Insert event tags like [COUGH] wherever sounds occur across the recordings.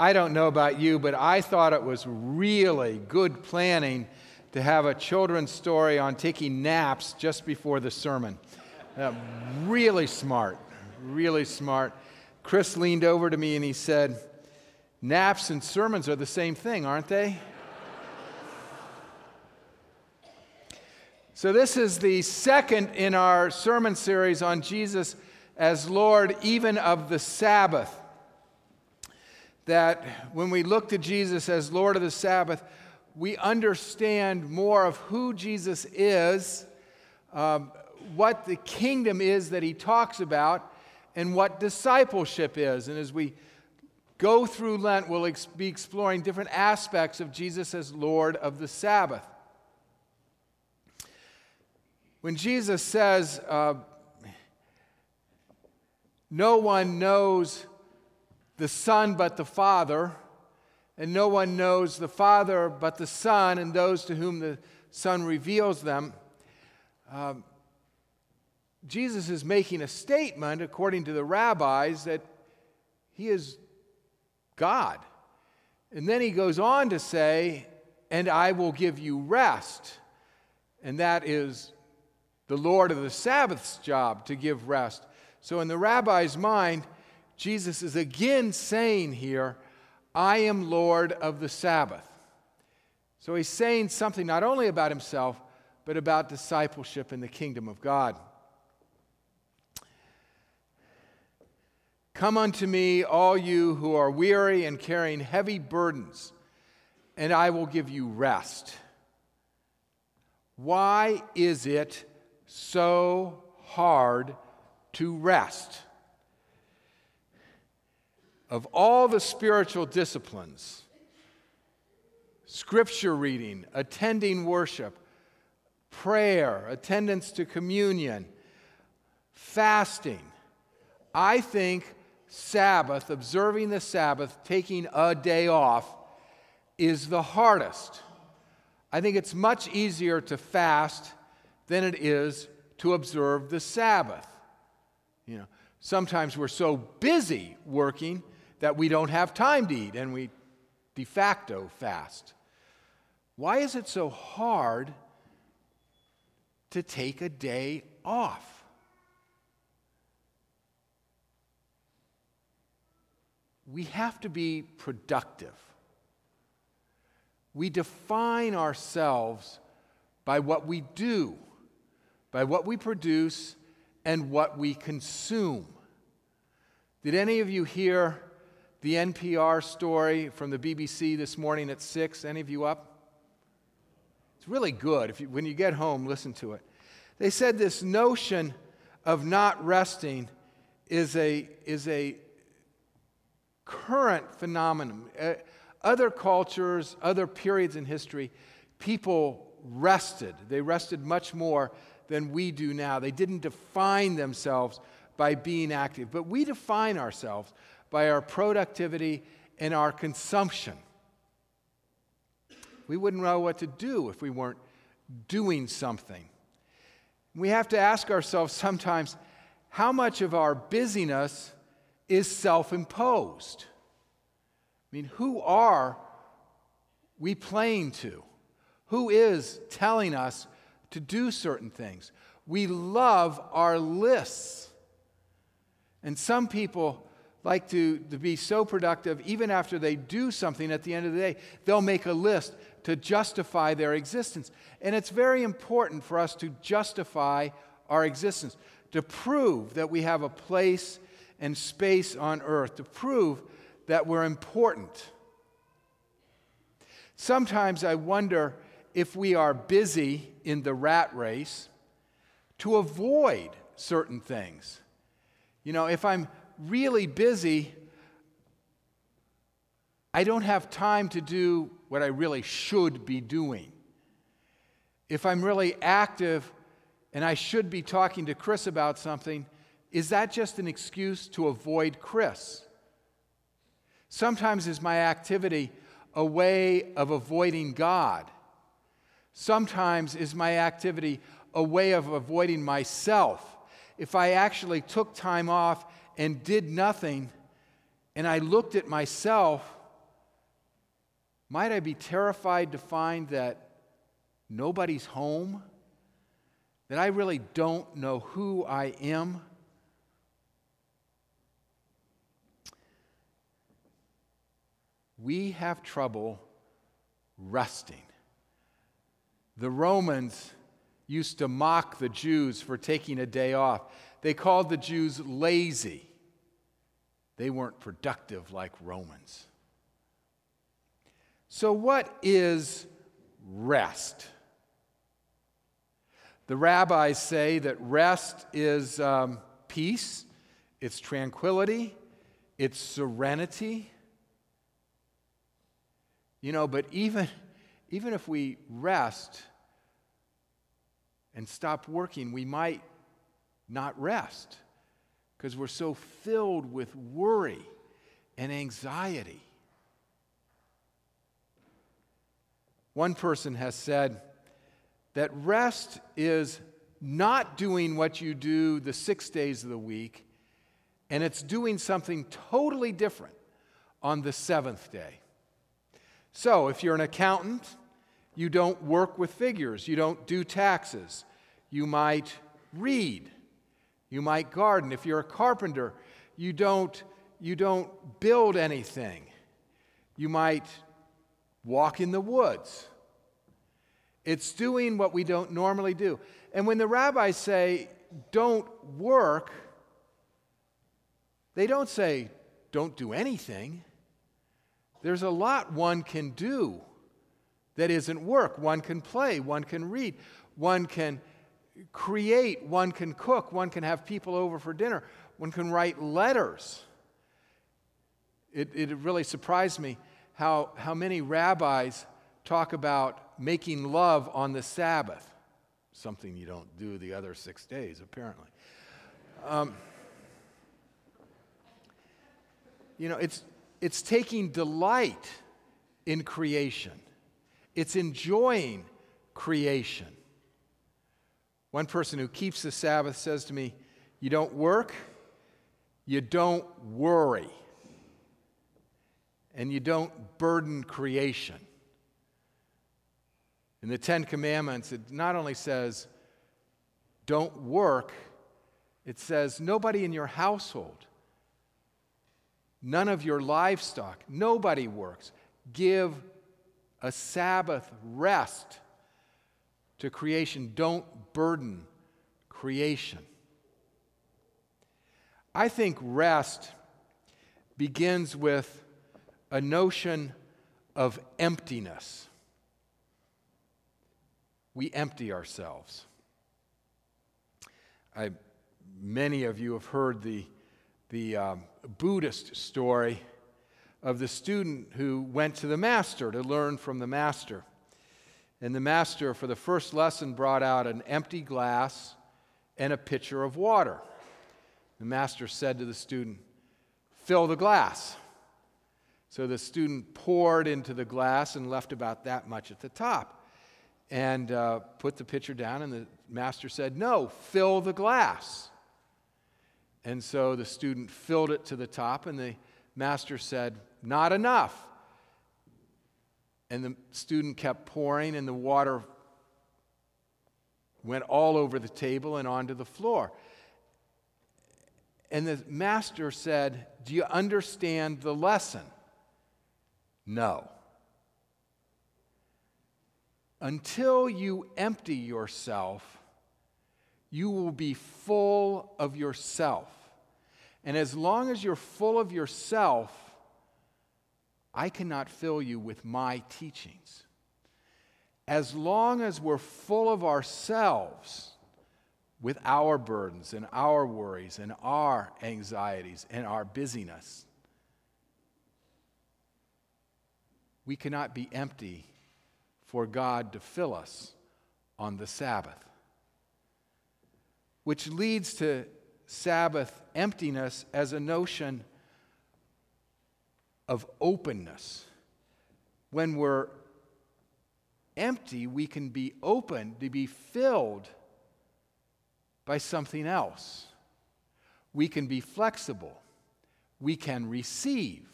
I don't know about you, but I thought it was really good planning to have a children's story on taking naps just before the sermon. Uh, really smart, really smart. Chris leaned over to me and he said, Naps and sermons are the same thing, aren't they? so, this is the second in our sermon series on Jesus as Lord, even of the Sabbath that when we look to Jesus as Lord of the Sabbath, we understand more of who Jesus is, um, what the kingdom is that he talks about, and what discipleship is. And as we go through Lent, we'll ex- be exploring different aspects of Jesus as Lord of the Sabbath. When Jesus says, uh, No one knows the Son but the Father, and no one knows the Father but the Son and those to whom the Son reveals them. Um, Jesus is making a statement, according to the rabbis, that he is God. And then he goes on to say, And I will give you rest. And that is the Lord of the Sabbath's job to give rest. So, in the rabbi's mind, Jesus is again saying here, I am Lord of the Sabbath. So he's saying something not only about himself, but about discipleship in the kingdom of God. Come unto me, all you who are weary and carrying heavy burdens, and I will give you rest. Why is it so hard to rest? Of all the spiritual disciplines scripture reading, attending worship, prayer, attendance to communion, fasting I think Sabbath, observing the Sabbath, taking a day off, is the hardest. I think it's much easier to fast than it is to observe the Sabbath. You know, sometimes we're so busy working that we don't have time to eat and we de facto fast. Why is it so hard to take a day off? We have to be productive. We define ourselves by what we do, by what we produce, and what we consume. Did any of you hear the NPR story from the BBC this morning at 6. Any of you up? It's really good. If you, when you get home, listen to it. They said this notion of not resting is a, is a current phenomenon. Uh, other cultures, other periods in history, people rested. They rested much more than we do now. They didn't define themselves by being active, but we define ourselves by our productivity and our consumption. We wouldn't know what to do if we weren't doing something. We have to ask ourselves sometimes how much of our busyness is self imposed? I mean, who are we playing to? Who is telling us to do certain things? We love our lists. And some people like to, to be so productive, even after they do something at the end of the day, they'll make a list to justify their existence. And it's very important for us to justify our existence, to prove that we have a place and space on earth, to prove that we're important. Sometimes I wonder if we are busy in the rat race to avoid certain things. You know, if I'm really busy, I don't have time to do what I really should be doing. If I'm really active and I should be talking to Chris about something, is that just an excuse to avoid Chris? Sometimes is my activity a way of avoiding God. Sometimes is my activity a way of avoiding myself. If I actually took time off and did nothing, and I looked at myself, Might I be terrified to find that nobody's home? That I really don't know who I am? We have trouble resting. The Romans used to mock the Jews for taking a day off. They called the Jews lazy. They weren't productive like Romans. So, what is rest? The rabbis say that rest is um, peace, it's tranquility, it's serenity. You know, but even, even if we rest, and stop working, we might not rest because we're so filled with worry and anxiety. One person has said that rest is not doing what you do the six days of the week, and it's doing something totally different on the seventh day. So, if you're an accountant you don't work with figures. You don't do taxes. You might read. You might garden. If you're a carpenter, you don't, you don't build anything. You might walk in the woods. It's doing what we don't normally do. And when the rabbis say, don't work, they don't say, don't do anything. There's a lot one can do that isn't work. One can play, one can read, one can create, one can cook, one can have people over for dinner, one can write letters. It, it really surprised me how, how many rabbis talk about making love on the Sabbath, something you don't do the other six days, apparently. Um, you know, it's, it's taking delight in creation. It's enjoying creation. One person who keeps the Sabbath says to me, You don't work, you don't worry, and you don't burden creation. In the Ten Commandments, it not only says, Don't work, it says, Nobody in your household, none of your livestock, nobody works. Give a Sabbath rest to creation. Don't burden creation. I think rest begins with a notion of emptiness. We empty ourselves. I, many of you have heard the, the um, Buddhist story of the student who went to the master to learn from the master. And the master, for the first lesson, brought out an empty glass and a pitcher of water. The master said to the student, Fill the glass. So the student poured into the glass and left about that much at the top and uh, put the pitcher down. And the master said, No, fill the glass. And so the student filled it to the top, and the master said, not enough. And the student kept pouring, and the water went all over the table and onto the floor. And the master said, Do you understand the lesson? No. Until you empty yourself, you will be full of yourself. And as long as you're full of yourself, I cannot fill you with my teachings. As long as we're full of ourselves, with our burdens and our worries and our anxieties and our busyness, we cannot be empty for God to fill us on the Sabbath. Which leads to Sabbath emptiness as a notion of openness. When we're empty, we can be open to be filled by something else. We can be flexible. We can receive.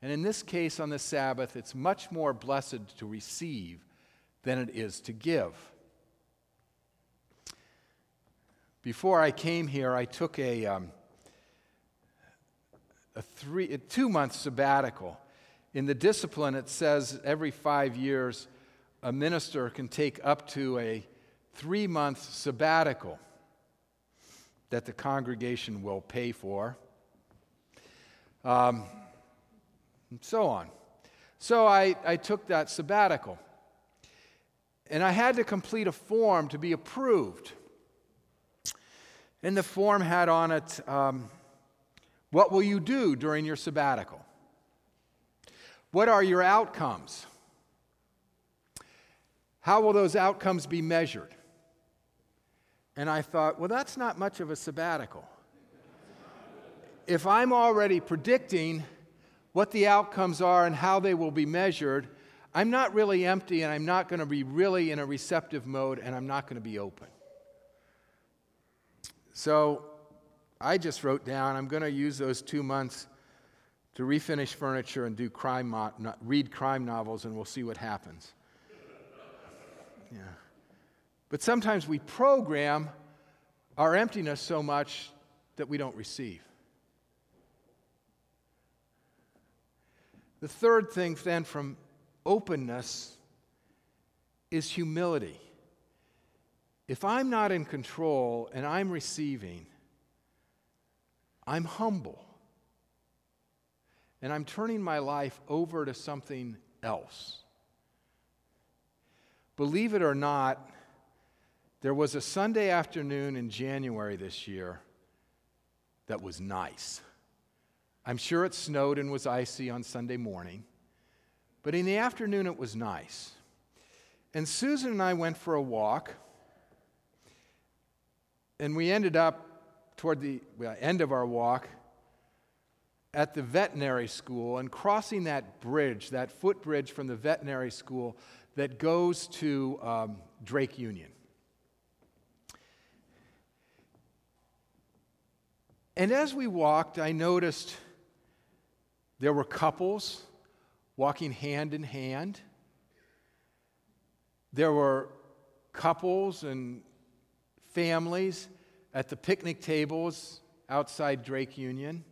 And in this case, on the Sabbath, it's much more blessed to receive than it is to give. Before I came here, I took a, um, a, three, a two month sabbatical. In the discipline, it says every five years, a minister can take up to a three month sabbatical that the congregation will pay for. Um, and so on. So I, I took that sabbatical. And I had to complete a form to be approved. And the form had on it, um, What will you do during your sabbatical? What are your outcomes? How will those outcomes be measured? And I thought, well, that's not much of a sabbatical. if I'm already predicting what the outcomes are and how they will be measured, I'm not really empty and I'm not going to be really in a receptive mode and I'm not going to be open. So I just wrote down I'm going to use those two months to refinish furniture and do crime mo- read crime novels and we'll see what happens. [LAUGHS] Yeah. But sometimes we program our emptiness so much that we don't receive. The third thing, then, from openness is humility. If I'm not in control and I'm receiving, I'm humble. And I'm turning my life over to something else. Believe it or not, there was a Sunday afternoon in January this year that was nice. I'm sure it snowed and was icy on Sunday morning, but in the afternoon it was nice. And Susan and I went for a walk, and we ended up toward the end of our walk at the veterinary school and crossing that bridge, that footbridge from the veterinary school that goes to um, Drake Union. And as we walked, I noticed there were couples walking hand in hand. There were couples and families at the picnic tables outside Drake Union.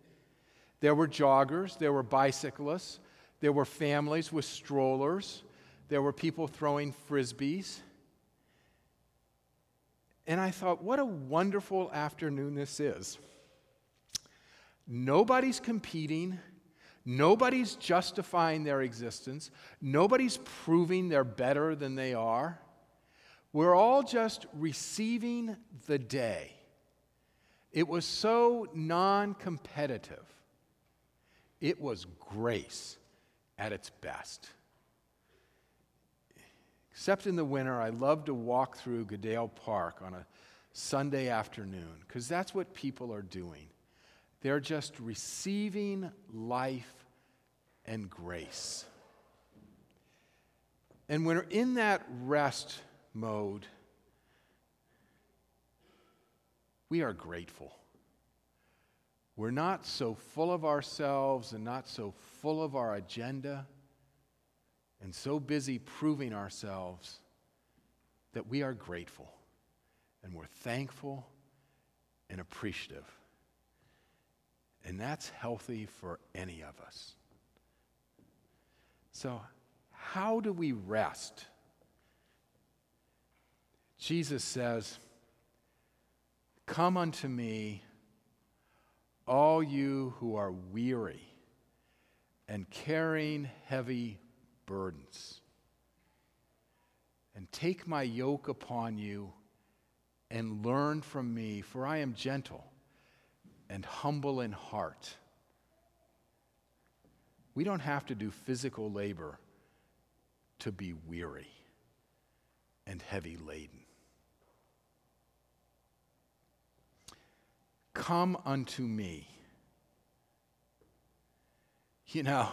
There were joggers, there were bicyclists, there were families with strollers, there were people throwing frisbees. And I thought, what a wonderful afternoon this is. Nobody's competing. Nobody's justifying their existence. Nobody's proving they're better than they are. We're all just receiving the day. It was so non competitive. It was grace at its best. Except in the winter, I love to walk through Goodale Park on a Sunday afternoon because that's what people are doing. They're just receiving life and grace. And when we're in that rest mode, we are grateful. We're not so full of ourselves and not so full of our agenda and so busy proving ourselves that we are grateful and we're thankful and appreciative. And that's healthy for any of us. So, how do we rest? Jesus says, Come unto me, all you who are weary and carrying heavy burdens, and take my yoke upon you and learn from me, for I am gentle and humble in heart. We don't have to do physical labor to be weary and heavy laden. Come unto me. You know,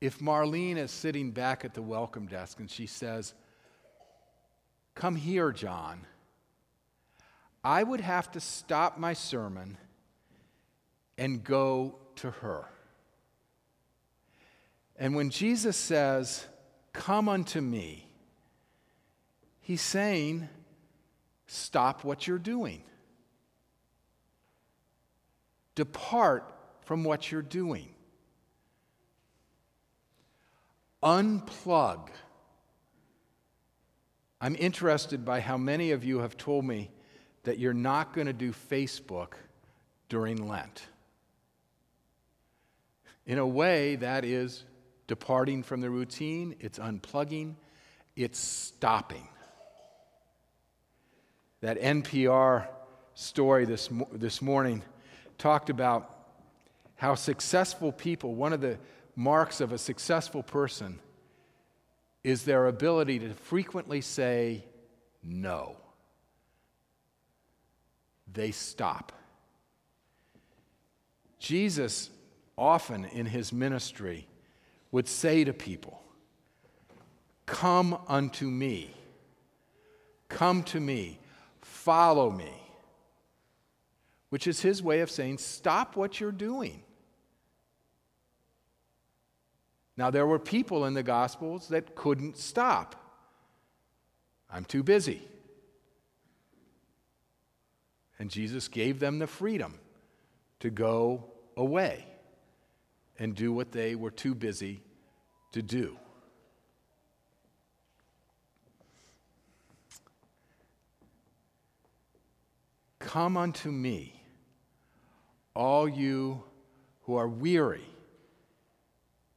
if Marlene is sitting back at the welcome desk and she says, Come here, John I would have to stop my sermon and go to her. And when Jesus says, Come unto me, he's saying, Stop what you're doing. Depart from what you're doing. Unplug. I'm interested by how many of you have told me that you're not going to do Facebook during Lent. In a way, that is departing from the routine, it's unplugging, it's stopping. That NPR story this, this morning talked about how successful people, one of the marks of a successful person, is their ability to frequently say no. They stop. Jesus, often in his ministry, would say to people, Come unto me. Come to me. Follow me. Which is his way of saying, Stop what you're doing. Now, there were people in the Gospels that couldn't stop. I'm too busy. And Jesus gave them the freedom to go away and do what they were too busy to do. Come unto me, all you who are weary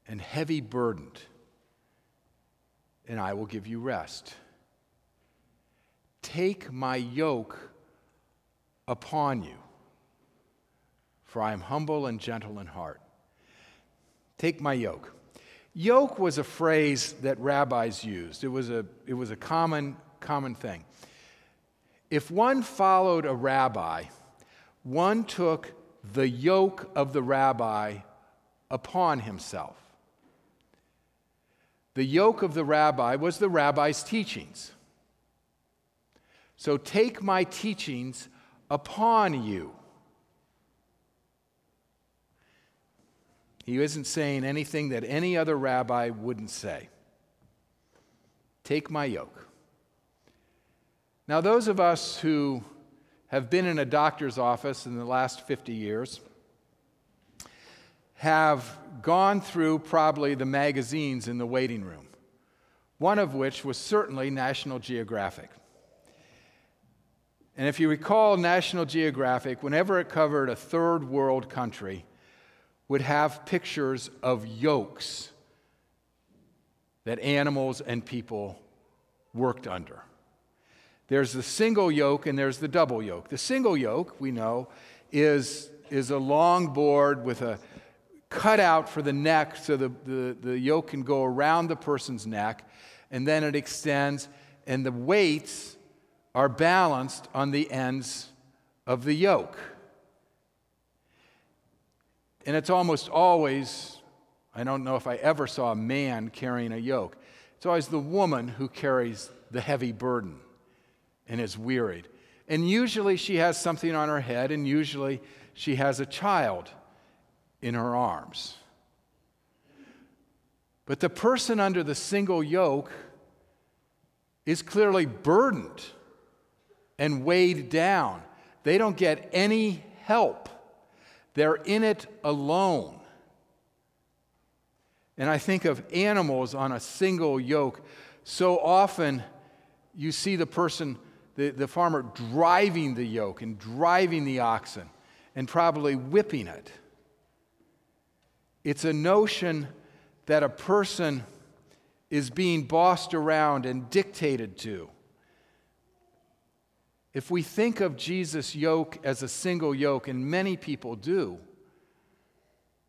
and heavy burdened, and I will give you rest. Take my yoke upon you, for I am humble and gentle in heart. Take my yoke. Yoke was a phrase that rabbis used. It was a, it was a common, common thing. If one followed a rabbi, one took the yoke of the rabbi upon himself. The yoke of the rabbi was the rabbi's teachings. So take my teachings upon you. He isn't saying anything that any other rabbi wouldn't say. Take my yoke. Now, those of us who have been in a doctor's office in the last 50 years have gone through probably the magazines in the waiting room, one of which was certainly National Geographic. And if you recall, National Geographic, whenever it covered a third world country, would have pictures of yokes that animals and people worked under. There's the single yoke and there's the double yoke. The single yoke, we know, is, is a long board with a cutout for the neck so the, the, the yoke can go around the person's neck, and then it extends, and the weights are balanced on the ends of the yoke. And it's almost always, I don't know if I ever saw a man carrying a yoke. It's always the woman who carries the heavy burden and is wearied. And usually she has something on her head, and usually she has a child in her arms. But the person under the single yoke is clearly burdened and weighed down. They don't get any help. They're in it alone. And I think of animals on a single yoke. So often you see the person, the, the farmer, driving the yoke and driving the oxen and probably whipping it. It's a notion that a person is being bossed around and dictated to. If we think of Jesus' yoke as a single yoke, and many people do,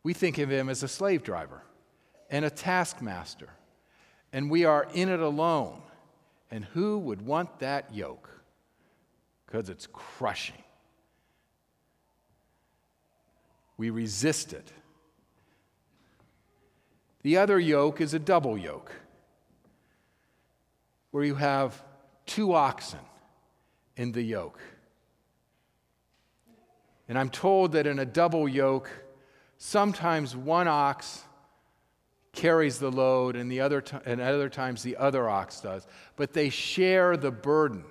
we think of him as a slave driver and a taskmaster, and we are in it alone. And who would want that yoke? Because it's crushing. We resist it. The other yoke is a double yoke, where you have two oxen in the yoke. And I'm told that in a double yoke, sometimes one ox carries the load and the other t- and other times the other ox does but they share the burden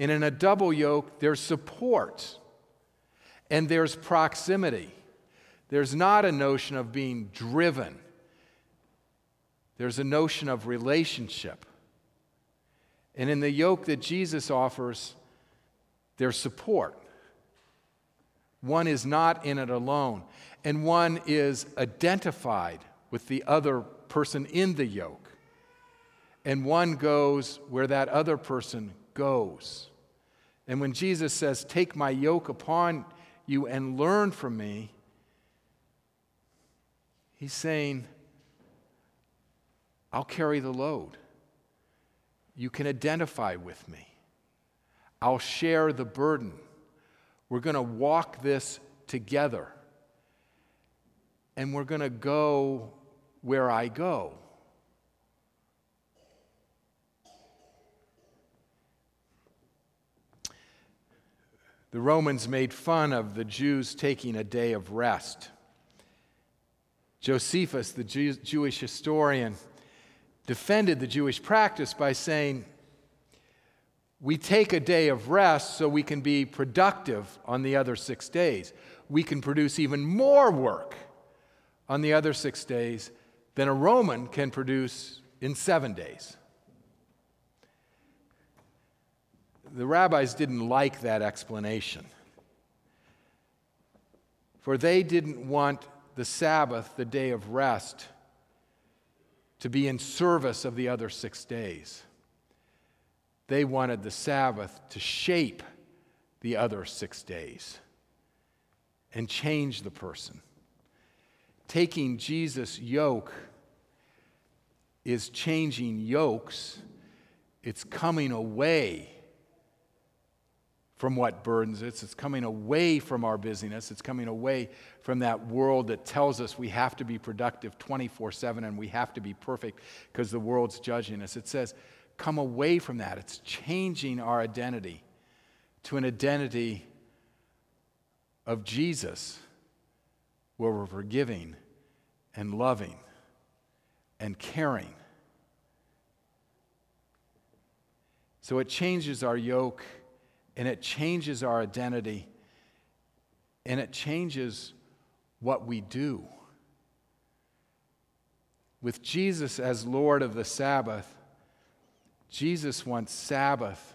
and in a double yoke there's support and there's proximity there's not a notion of being driven there's a notion of relationship and in the yoke that jesus offers there's support one is not in it alone and one is identified with the other person in the yoke. And one goes where that other person goes. And when Jesus says, Take my yoke upon you and learn from me, he's saying, I'll carry the load. You can identify with me. I'll share the burden. We're going to walk this together and we're going to go where I go. The Romans made fun of the Jews taking a day of rest. Josephus, the Jew- Jewish historian, defended the Jewish practice by saying, We take a day of rest so we can be productive on the other six days. We can produce even more work on the other six days than a Roman can produce in seven days. The rabbis didn't like that explanation, for they didn't want the Sabbath, the day of rest, to be in service of the other six days. They wanted the Sabbath to shape the other six days and change the person. Taking Jesus' yoke is changing yokes, it's coming away from what burdens us. It's coming away from our busyness. It's coming away from that world that tells us we have to be productive 24 7 and we have to be perfect because the world's judging us. It says, come away from that. It's changing our identity to an identity of Jesus where we're forgiving and loving and caring. So it changes our yoke and it changes our identity and it changes what we do. With Jesus as Lord of the Sabbath, Jesus wants Sabbath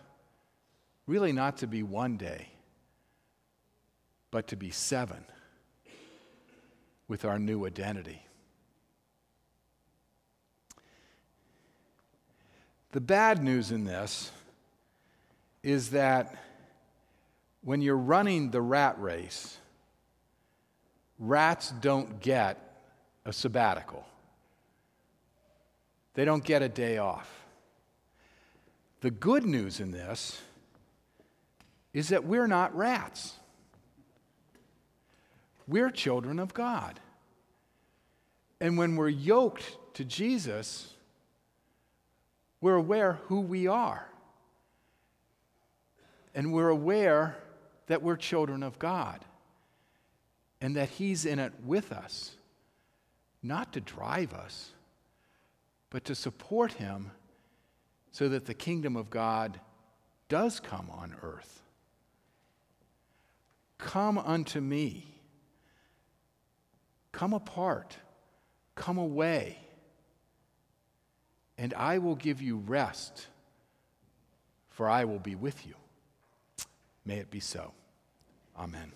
really not to be one day, but to be seven with our new identity. The bad news in this is that when you're running the rat race, rats don't get a sabbatical. They don't get a day off. The good news in this is that we're not rats. We're children of God. And when we're yoked to Jesus, we're aware who we are. And we're aware that we're children of God and that He's in it with us, not to drive us, but to support Him so that the kingdom of God does come on earth. Come unto me. Come apart, come away, and I will give you rest, for I will be with you. May it be so. Amen.